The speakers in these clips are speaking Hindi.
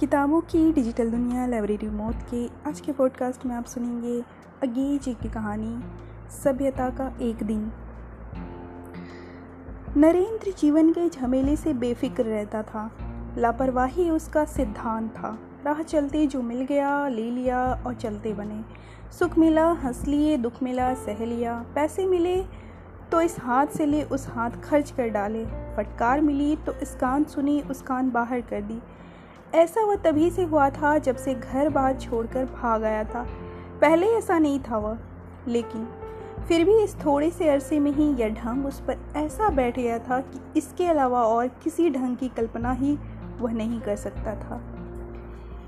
किताबों की डिजिटल दुनिया, लाइब्रेरी मौत के आज के पॉडकास्ट में आप सुनेंगे अगे जी की कहानी, सभ्यता का एक दिन। नरेंद्र जीवन के झमेले से बेफिक्र रहता था। लापरवाही उसका सिद्धांत था। राह चलते जो मिल गया, ले लिया और चलते बने। सुख मिला, हंस लिए, दुख मिला, सह लिया। पैसे मिले तो इस हाथ से ले, उस हाथ खर्च कर डाले। फटकार मिली तो इस कान सुनी, उस कान बाहर कर दी। ऐसा वह तभी से हुआ था जब से घर बार छोड़कर भाग आया था। पहले ऐसा नहीं था वह, लेकिन फिर भी इस थोड़े से अरसे में ही यह ढंग उस पर ऐसा बैठ गया था कि इसके अलावा और किसी ढंग की कल्पना ही वह नहीं कर सकता था।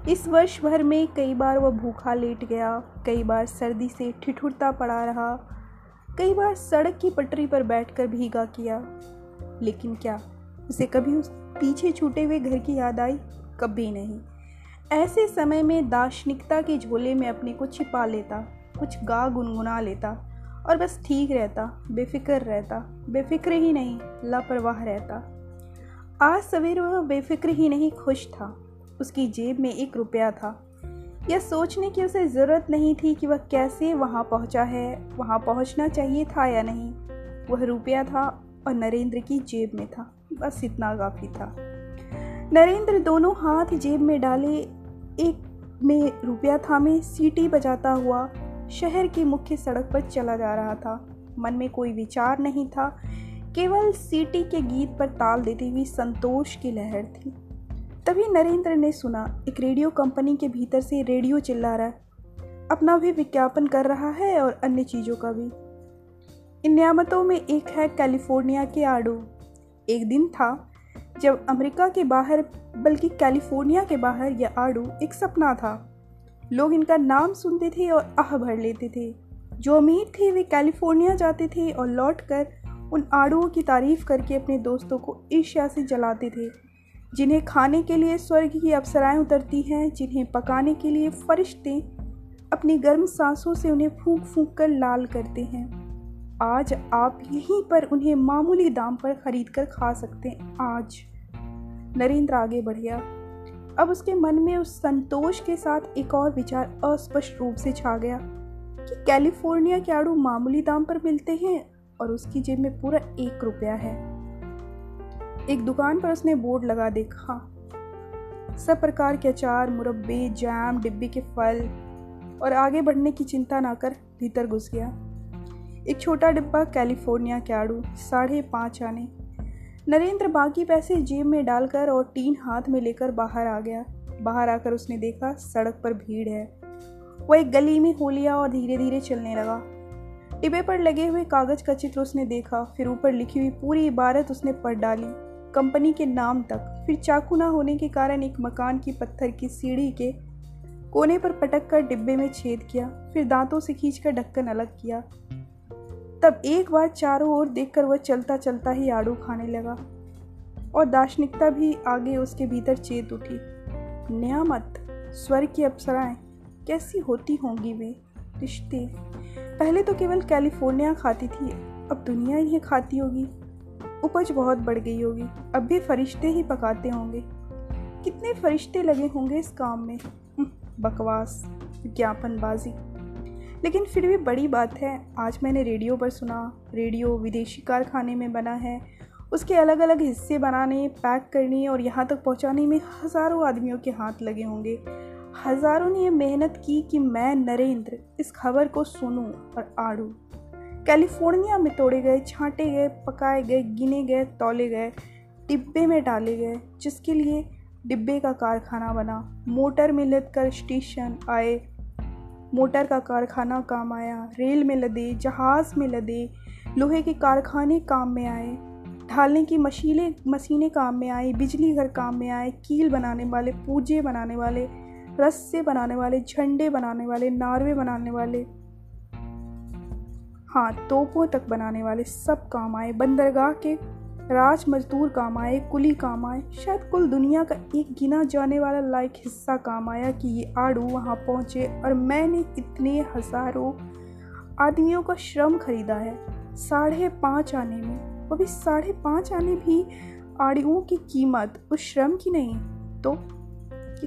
इस वर्ष भर में कई बार वह भूखा लेट गया, कई बार सर्दी से ठिठुरता पड़ा रहा, कई बार सड़क की पटरी पर बैठकर भीगा किया। लेकिन क्या उसे कभी उस पीछे छूटे हुए घर की याद आई? कभी नहीं। ऐसे समय में दार्शनिकता के झोले में अपने को छिपा लेता, कुछ गा गुनगुना लेता और बस ठीक रहता, बेफिक्र रहता। बेफिक्र ही नहीं, लापरवाह रहता। आज सवेरे वह बेफिक्र ही नहीं, खुश था। उसकी जेब में एक रुपया था। यह सोचने की उसे ज़रूरत नहीं थी कि वह कैसे वहाँ पहुँचा है, वहाँ पहुँचना चाहिए था या नहीं। वह रुपया था और नरेंद्र की जेब में था। बस इतना काफ़ी था। नरेंद्र दोनों हाथ जेब में डाले। एक में रुपया थामे, सीटी बजाता हुआ शहर की मुख्य सड़क पर चला जा रहा था। मन में कोई विचार नहीं था। केवल सीटी के गीत पर ताल देती हुई संतोष की लहर थी। तभी नरेंद्र ने सुना, एक रेडियो कंपनी के भीतर से रेडियो चिल्ला रहा है। अपना भी विज्ञापन कर रहा है और अन्य चीज़ों का भी। इन नियामतों में एक है कैलिफ़ोर्निया के आड़ू। एक दिन था जब अमेरिका के बाहर, बल्कि कैलिफ़ोर्निया के बाहर यह आड़ू एक सपना था। लोग इनका नाम सुनते थे और आह भर लेते थे। जो अमीर थे, वे कैलिफ़ोर्निया जाते थे और लौट कर उन आड़ुओं की तारीफ़ करके अपने दोस्तों को ईर्ष्या से जलाते थे, जिन्हें खाने के लिए स्वर्ग की अप्सराएँ उतरती हैं, जिन्हें पकाने के लिए फरिश्ते अपनी गर्म सांसों से उन्हें फूंक फूंक कर लाल करते हैं। आज आप यहीं पर उन्हें मामूली दाम पर खरीद कर खा सकते हैं। आज। नरेंद्र आगे बढ़ गया अब उसके मन में उस संतोष के साथ एक और विचार अस्पष्ट रूप से छा गया कि कैलिफ़ोर्निया के आड़ू मामूली दाम पर मिलते हैं और उसकी जेब में पूरा एक रुपया है। एक दुकान पर उसने बोर्ड लगा देखा। सब प्रकार के अचार, मुरब्बे, जैम, डिब्बे के फल और आगे बढ़ने की चिंता ना कर, भीतर घुस गया। एक छोटा डिब्बा कैलिफ़ोर्निया के आड़ू, साढ़े पाँच आने। नरेंद्र बाकी पैसे जेब में डालकर और टीन हाथ में लेकर बाहर आ गया। बाहर आकर उसने देखा, सड़क पर भीड़ है। वो एक गली में हो लिया और धीरे धीरे चलने लगा। डिब्बे पर लगे हुए कागज़ का चित्र उसने देखा, फिर ऊपर लिखी हुई पूरी इबारत उसने पढ़ डाली। कंपनी के नाम तक, फिर चाकू ना होने के कारण एक मकान की पत्थर की सीढ़ी के कोने पर पटक कर डिब्बे में छेद किया, फिर दांतों से खींचकर ढक्कन अलग किया। तब एक बार चारों ओर देखकर वह चलता चलता ही आड़ू खाने लगा और दार्शनिकता भी आगे उसके भीतर चेत उठी। नियामत स्वर की अप्सराएँ कैसी होती होंगी वे रिश्ते? पहले तो केवल कैलिफ़ोर्निया खाती थी अब दुनिया इन्हें खाती होगी। उपज बहुत बढ़ गई होगी अब भी फरिश्ते ही पकाते होंगे। कितने फरिश्ते लगे होंगे इस काम में? हम्म, बकवास विज्ञापनबाजी। लेकिन फिर भी बड़ी बात है, आज मैंने रेडियो पर सुना, रेडियो विदेशी कारखाने में बना है, उसके अलग अलग हिस्से बनाने, पैक करने और यहाँ तक पहुँचाने में हज़ारों आदमियों के हाथ लगे होंगे। हज़ारों ने यह मेहनत की कि मैं नरेंद्र इस खबर को सुनूं और आड़ूँ। कैलिफ़ोर्निया में तोड़े गए, छांटे गए, पकाए गए, गिने गए, तोले गए, डिब्बे में डाले गए, जिसके लिए डिब्बे का कारखाना बना। मोटर में लद कर स्टेशन आए मोटर का कारखाना काम आया। रेल में लदे, जहाज़ में लदे, लोहे के कारखाने काम में आए। ढालने की मशीनें मशीनें काम में आई, बिजली घर काम में आए, कील बनाने वाले, पूजे बनाने वाले, रस्से बनाने वाले, झंडे बनाने वाले, नारवे बनाने वाले। हाँ तोपों तक बनाने वाले सब काम आए। बंदरगाह के राज मजदूर काम आए, कुली काम आए, शायद कुल दुनिया का एक गिना जाने वाला लायक हिस्सा काम आया कि ये आड़ू वहाँ पहुँचे और मैंने इतने हज़ारों आदमियों का श्रम खरीदा है। साढ़े पाँच आने में, वो भी साढ़े पाँच आने भी आड़ुओं की कीमत, उस श्रम की नहीं। तो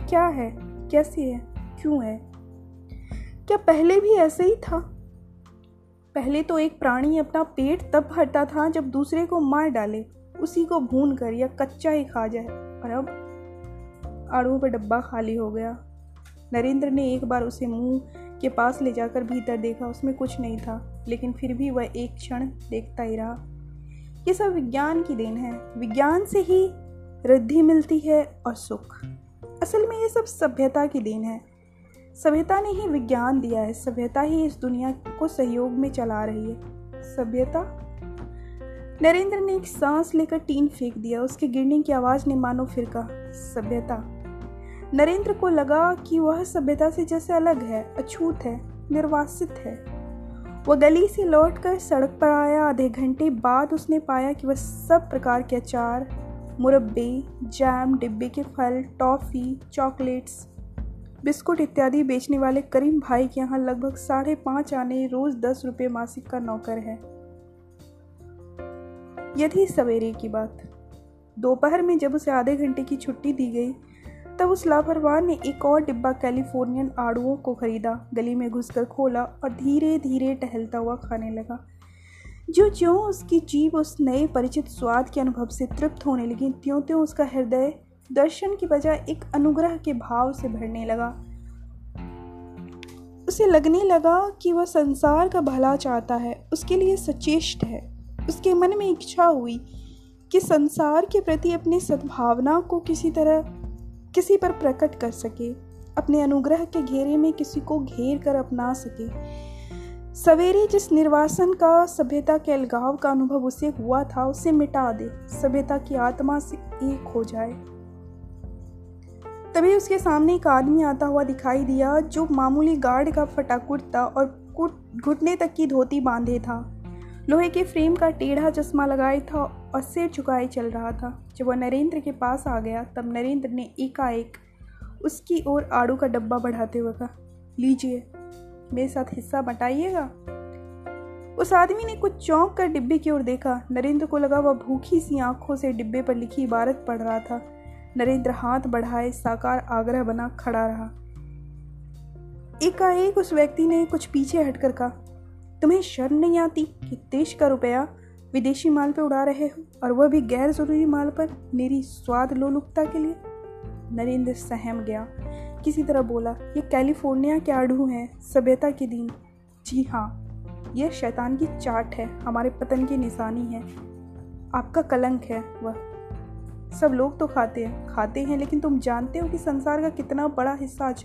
क्या है? कैसे है? क्यों है? क्या पहले भी ऐसे ही था? पहले तो एक प्राणी अपना पेट तब भरता था जब दूसरे को मार डाले, उसी को भून कर या कच्चा ही खा जाए। और अब आड़ू का डब्बा खाली हो गया। नरेंद्र ने एक बार उसे मुँह के पास ले जाकर भीतर देखा, उसमें कुछ नहीं था, लेकिन फिर भी वह एक क्षण देखता ही रहा। ये सब विज्ञान की देन है। विज्ञान से ही रिद्धि मिलती है और सुख। असल में ये सब सभ्यता की देन है। सभ्यता ने ही विज्ञान दिया है। सभ्यता ही इस दुनिया को सहयोग में चला रही है। सभ्यता? नरेंद्र ने एक सांस लेकर टीन फेंक दिया। उसके गिरने की आवाज़ ने मानो फिर कहा, सभ्यता? नरेंद्र को लगा कि वह सभ्यता से जैसे अलग है, अछूत है, निर्वासित है। वह गली से लौटकर सड़क पर आया। आधे घंटे बाद उसने पाया कि वह सब प्रकार के अचार, मुरब्बे, जैम, डिब्बे के फल, टॉफ़ी, चॉकलेट्स बिस्कुट इत्यादि बेचने वाले करीम भाई के यहाँ लगभग साढ़े पाँच आने रोज दस रुपये मासिक का नौकर है। यदि सवेरे की बात। दोपहर में जब उसे आधे घंटे की छुट्टी दी गई, तब उस लापरवाह ने एक और डिब्बा कैलिफोर्नियन आड़ुओं को खरीदा, गली में घुसकर खोला और धीरे धीरे टहलता हुआ खाने लगा। जो ज्यों उसकी जीव उस नए परिचित स्वाद के अनुभव से तृप्त होने लगी त्यों त्यों उसका हृदय दर्शन की बजाय एक अनुग्रह के भाव से भरने लगा। उसे लगने लगा कि वह संसार का भला चाहता है, उसके लिए सचेष्ट है। उसके मन में इच्छा हुई कि संसार के प्रति अपनी सद्भावना को किसी तरह, किसी पर प्रकट कर सके, अपने अनुग्रह के घेरे में किसी को घेर कर अपना सके। सवेरे जिस निर्वासन का, सभ्यता के अलगाव का अनुभव उसे हुआ था, उसे मिटा दे। सभ्यता की आत्मा से एक हो जाए। तभी उसके सामने एक आदमी आता हुआ दिखाई दिया, जो मामूली गार्ड का फटा कुर्ता और घुटने तक की धोती बांधे था। लोहे के फ्रेम का टेढ़ा चश्मा लगाए था और सिर झुकाए चल रहा था। जब वह नरेंद्र के पास आ गया, तब नरेंद्र ने एकाएक उसकी ओर आड़ू का डब्बा बढ़ाते हुए कहा, लीजिए, मेरे साथ हिस्सा बटाइएगा? उस आदमी ने कुछ चौंक कर डिब्बे की ओर देखा। नरेंद्र को लगा वह भूखी सी आँखों से डिब्बे पर लिखी इबारत पढ़ रहा था। नरेंद्र हाथ बढ़ाए, साकार आग्रह बना खड़ा रहा। एकाएक उस व्यक्ति ने कुछ पीछे हटकर कहा, तुम्हें शर्म नहीं आती कि देश का रुपया विदेशी माल पर उड़ा रहे हो और वह भी गैर ज़रूरी माल पर मेरी स्वाद लोलुपता के लिए? नरेंद्र सहम गया, किसी तरह बोला, ये कैलिफ़ोर्निया के आड़ू हैं, सभ्यता के दिन। जी हाँ यह शैतान की चाट है, हमारे पतन की निशानी है। आपका कलंक है वह। सब लोग तो खाते हैं खाते हैं, लेकिन तुम जानते हो कि संसार का कितना बड़ा हिस्सा आज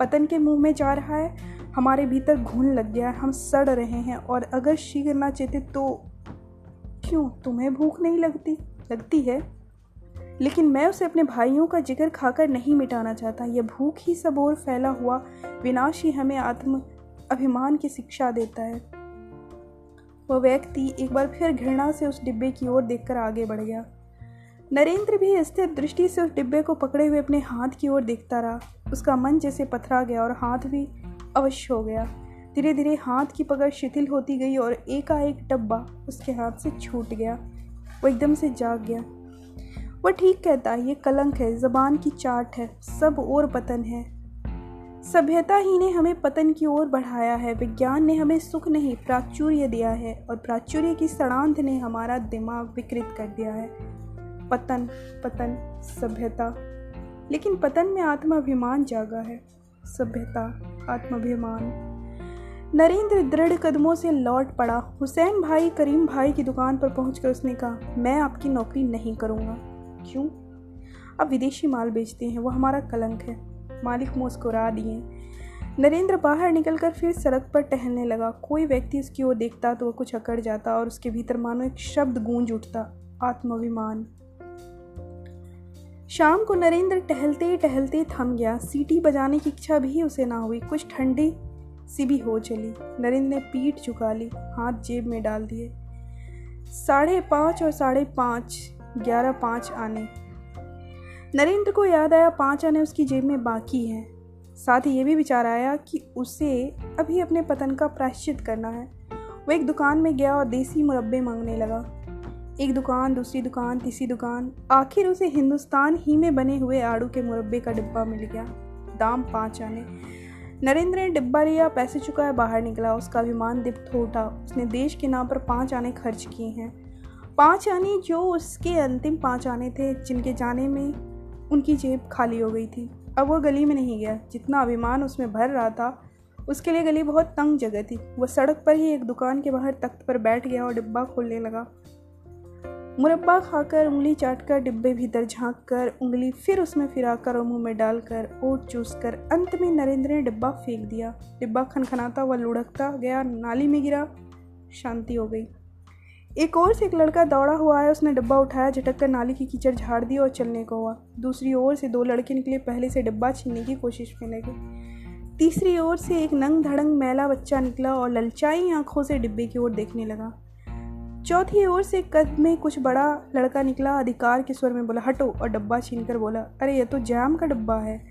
पतन के मुँह में जा रहा है? हमारे भीतर घुन लग गया है, हम सड़ रहे हैं और अगर शीघ्र ना चेते तो क्यों? तुम्हें भूख नहीं लगती? लगती है? लेकिन मैं उसे अपने भाइयों का ज़िक्र खाकर नहीं मिटाना चाहता। यह भूख ही सब और फैला हुआ विनाश ही हमें आत्म अभिमान की शिक्षा देता है। वह व्यक्ति एक बार फिर घृणा से उस डिब्बे की ओर देखकर आगे बढ़ गया। नरेंद्र भी स्थिर दृष्टि से उस डिब्बे को पकड़े हुए अपने हाथ की ओर देखता रहा। उसका मन जैसे पथरा गया और हाथ भी अवश्य हो गया। धीरे धीरे हाथ की पकड़ शिथिल होती गई और एकाएक डब्बा उसके हाथ से छूट गया। वो एकदम से जाग गया। वह ठीक कहता है ये कलंक है, जबान की चाट है, सब और पतन है। सभ्यता ही ने हमें पतन की ओर बढ़ाया है। विज्ञान ने हमें सुख नहीं, प्राचुर्य दिया है और प्राचुर्य की सड़ांत ने हमारा दिमाग विकृत कर दिया है। पतन पतन, सभ्यता। लेकिन पतन में आत्माभिमान जागा है। सभ्यता, आत्माभिमान। नरेंद्र दृढ़ कदमों से लौट पड़ा। हुसैन भाई, करीम भाई की दुकान पर पहुंचकर उसने कहा, मैं आपकी नौकरी नहीं करूँगा। क्यों? अब विदेशी माल बेचते हैं। वो हमारा कलंक है। मालिक मुस्कुरा दिए। नरेंद्र बाहर निकलकर फिर सड़क पर टहलने लगा। कोई व्यक्ति उसकी ओर देखता तो वह कुछ अकड़ जाता और उसके भीतर मानो एक शब्द गूंज उठता, आत्माभिमान। शाम को नरेंद्र टहलते टहलते थम गया। सीटी बजाने की इच्छा भी उसे ना हुई। कुछ ठंडी सी भी हो चली। नरेंद्र ने पीठ झुका ली, हाथ जेब में डाल दिए। साढ़े पाँच और साढ़े पाँच, ग्यारह पाँच आने। नरेंद्र को याद आया, पाँच आने उसकी जेब में बाकी हैं। साथ ही ये भी विचार आया कि उसे अभी अपने पतन का प्रायश्चित करना है। वो एक दुकान में गया और देसी मुरब्बे मांगने लगा। एक दुकान, दूसरी दुकान, तीसरी दुकान। आखिर उसे हिंदुस्तान ही में बने हुए आड़ू के मुरब्बे का डिब्बा मिल गया। दाम पाँच आने। नरेंद्र ने डिब्बा लिया, पैसे चुकाया बाहर निकला। उसका अभिमान हो उठा। उसने देश के नाम पर पाँच आने खर्च किए हैं। पाँच आने जो उसके अंतिम पाँच आने थे, जिनके जाने में उनकी जेब खाली हो गई थी। अब वह गली में नहीं गया। जितना अभिमान उसमें भर रहा था, उसके लिए गली बहुत तंग जगह थी। वह सड़क पर ही एक दुकान के बाहर तख्त पर बैठ गया और डिब्बा खोलने लगा। मुरब्बा खाकर, उंगली चाटकर, डिब्बे भीतर झाँक कर उंगली फिर उसमें फिराकर और मुँह में डालकर, ओट चूस कर अंत में नरेंद्र ने डिब्बा फेंक दिया। डिब्बा खनखनाता हुआ लुढ़कता गया, नाली में गिरा, शांति हो गई। एक ओर से एक लड़का दौड़ा हुआ है उसने डिब्बा उठाया झटक कर नाली की कीचड़ झाड़ दी और चलने को हुआ। दूसरी ओर से दो लड़के निकले, पहले से डिब्बा छीनने की कोशिश में लगे। तीसरी ओर से एक नंग धड़ंग मैला बच्चा निकला और ललचाई आँखों से डिब्बे की ओर देखने लगा। चौथी ओर से कद में कुछ बड़ा लड़का निकला, अधिकार के स्वर में बोला, हटो, और डब्बा छीन कर बोला, अरे, ये तो जैम का डब्बा है।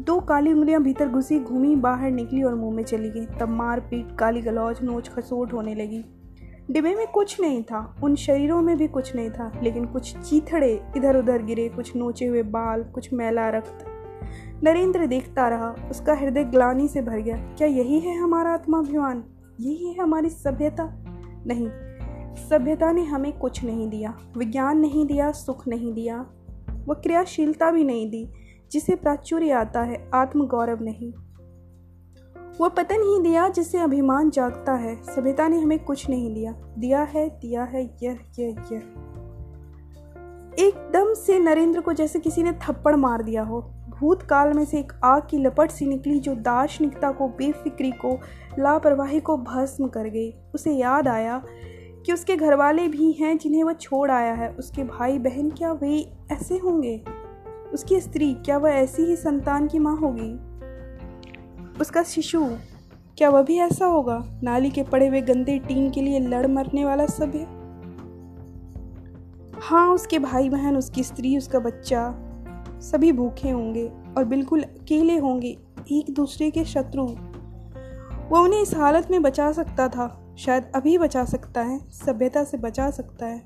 दो काली उंगलियाँ भीतर घुसी, घूमी, बाहर निकली और मुँह में चली गई। तब मार पीट काली गलौज, नोच खसोट होने लगी। डिब्बे में कुछ नहीं था, उन शरीरों में भी कुछ नहीं था, लेकिन कुछ चीथड़े इधर उधर गिरे, कुछ नोचे हुए बाल, कुछ मैला रक्त। नरेंद्र देखता रहा, उसका हृदय ग्लानी से भर गया, क्या यही है हमारा आत्माभिमान? यही है हमारी सभ्यता? नहीं, सभ्यता ने हमें कुछ नहीं दिया, विज्ञान नहीं दिया, सुख नहीं दिया। वह क्रियाशीलता भी नहीं दी, जिसे प्राचुर्य आता है, आत्मगौरव नहीं। वह पतन ही दिया, जिसे अभिमान जागता है। सभ्यता ने हमें कुछ नहीं दिया दिया है दिया है, यह यह यह। एकदम से नरेंद्र को जैसे किसी ने थप्पड़ मार दिया हो। भूतकाल में से एक आग की लपट सी निकली जो दार्शनिकता को, बेफिक्री को, लापरवाही को भस्म कर गई। उसे याद आया कि उसके घर वाले भी हैं जिन्हें वह छोड़ आया है। उसके भाई बहन क्या वे ऐसे होंगे? उसकी स्त्री, क्या वह ऐसी ही संतान की माँ होगी? उसका शिशु, क्या वह भी ऐसा होगा? नाली के पड़े हुए गंदे टीन के लिए लड़ मरने वाला सभ्य हाँ? उसके भाई बहन उसकी स्त्री, उसका बच्चा। सभी भूखे होंगे और बिल्कुल अकेले होंगे, एक दूसरे के शत्रु वो उन्हें इस हालत में बचा सकता था, शायद अभी बचा सकता है, सभ्यता से बचा सकता है।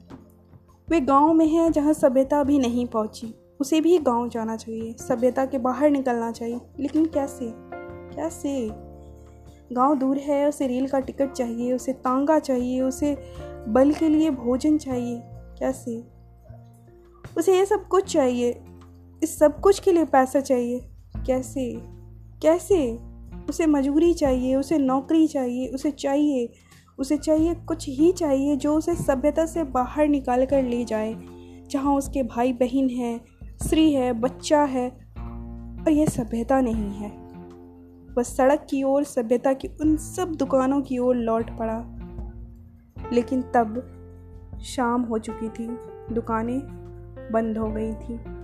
वे गाँव में हैं जहाँ सभ्यता अभी नहीं पहुँची। उसे भी गाँव जाना चाहिए, सभ्यता के बाहर निकलना चाहिए। लेकिन कैसे? कैसे? गाँव दूर है, उसे रेल का टिकट चाहिए, उसे तांगा चाहिए, उसे बल के लिए भोजन चाहिए। कैसे? उसे ये सब कुछ चाहिए। इस सब कुछ के लिए पैसा चाहिए। कैसे? कैसे? उसे मजबूरी चाहिए, उसे नौकरी चाहिए, उसे चाहिए उसे चाहिए कुछ ही चाहिए जो उसे सभ्यता से बाहर निकाल कर ले जाए, जहाँ उसके भाई बहन है, स्त्री है, बच्चा है, और यह सभ्यता नहीं है। वह सड़क की ओर, सभ्यता की उन सब दुकानों की ओर लौट पड़ा। लेकिन तब शाम हो चुकी थी, दुकानें बंद हो गई थी।